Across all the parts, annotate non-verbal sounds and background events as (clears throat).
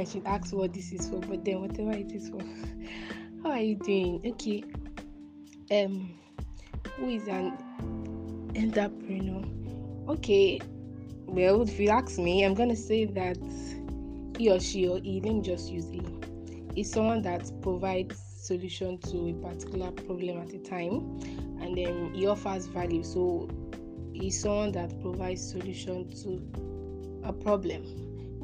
I should ask what this is for, but then whatever it is for. (laughs) How are you doing? Okay. Um, who is an entrepreneur? Okay. Well, if you ask me, I'm gonna say that he or she or me just use he, is someone that provides solution to a particular problem at a time and then he offers value. So he's someone that provides solution to a problem.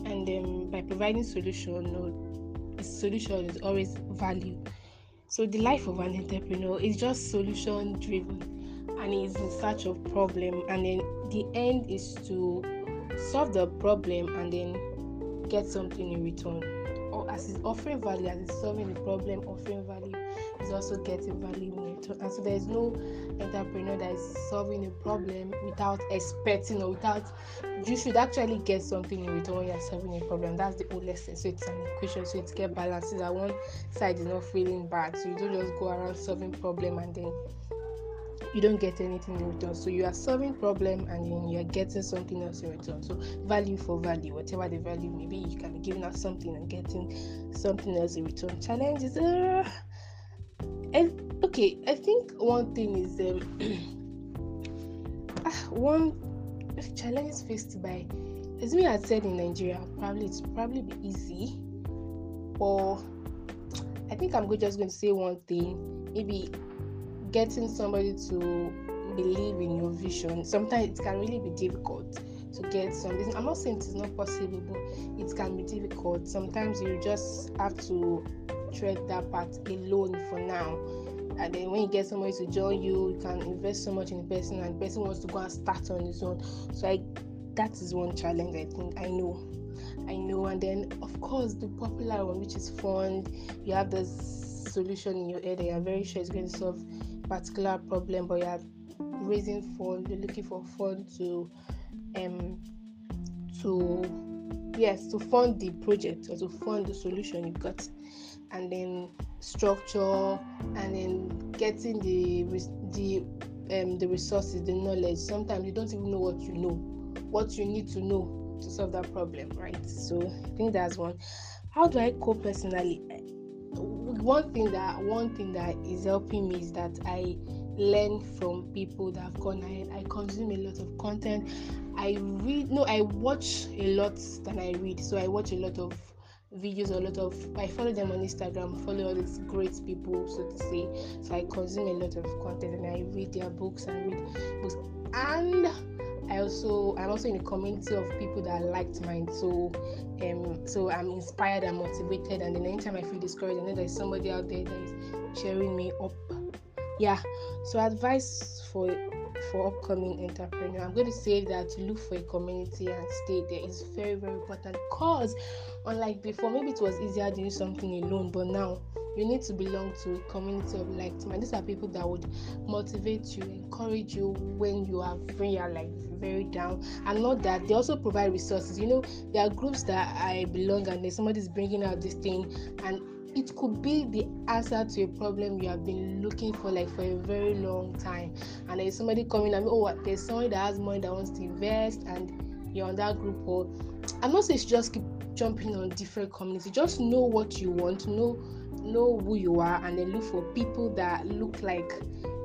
And by providing solution, no, solution is always value. So the life of an entrepreneur is just solution driven and is in search of problem and then the end is to solve the problem and then get something in return. Or as is offering value, as is solving the problem, offering value is also getting value. And so there's no entrepreneur that is solving a problem without expecting or without you should actually get something in return when you're solving a problem. That's the whole lesson. So it's an equation, so it's get balanced so that one side is not feeling bad. So you don't just go around solving problem and then you don't get anything in return. So you are solving problem and then you are getting something else in return. So value for value, whatever the value may be, you can be giving out something and getting something else in return. Challenge is uh, okay, I think one thing is um, (clears throat) ah, one challenge faced by as we had said in Nigeria, probably it's probably be easy, or I think I'm just going to say one thing. Maybe getting somebody to believe in your vision. Sometimes it can really be difficult to get something. I'm not saying it's not possible, but it can be difficult. Sometimes you just have to tread that path alone for now. And then when you get somebody to join you, you can invest so much in the person, and the person wants to go and start on his own. So I, that is one challenge I think I know. I know, and then of course the popular one, which is fund. You have this solution in your head, and you're very sure it's going to solve particular problem, but you're raising fund. You're looking for fund to, um, to yes, to fund the project or to fund the solution you've got and then structure and then getting the the um, the resources, the knowledge. Sometimes you don't even know what you know, what you need to know to solve that problem, right? So I think that's one. How do I cope personally? One thing that one thing that is helping me is that I learn from people that have gone ahead. I consume a lot of content. I read no, I watch a lot than I read. So I watch a lot of videos a lot of I follow them on Instagram, follow all these great people so to say. So I consume a lot of content and I read their books and read books and I also I'm also in a community of people that liked mine. So um so I'm inspired and motivated and then anytime I feel discouraged, I know there's somebody out there that is cheering me up. Yeah. So advice for for upcoming entrepreneur. I'm going to say that look for a community and stay there is very very important. Because unlike before maybe it was easier doing something alone but now you need to belong to a community of like minded these are people that would motivate you encourage you when you are are like very down. And not that they also provide resources. You know there are groups that i belong and somebody's bringing out this thing and it could be the answer to a problem you have been looking for like for a very long time. And there's somebody coming and oh there's somebody that has money that wants to invest and you're on that group or i'm not saying just keep jumping on different communities. Just know what you want know know who you are and then look for people that look like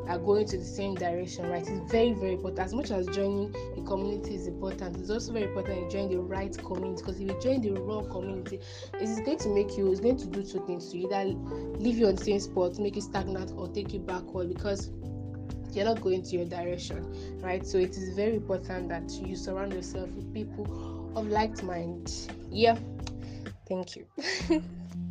are going to the same direction, right? It's very, very important. As much as joining a community is important, it's also very important you join the right community because if you join the wrong community, it's going to make you, it's going to do two things to you either leave you on the same spot, make you stagnant, or take you backward because you're not going to your direction, right? So it is very important that you surround yourself with people of like mind. Yeah, thank you. (laughs)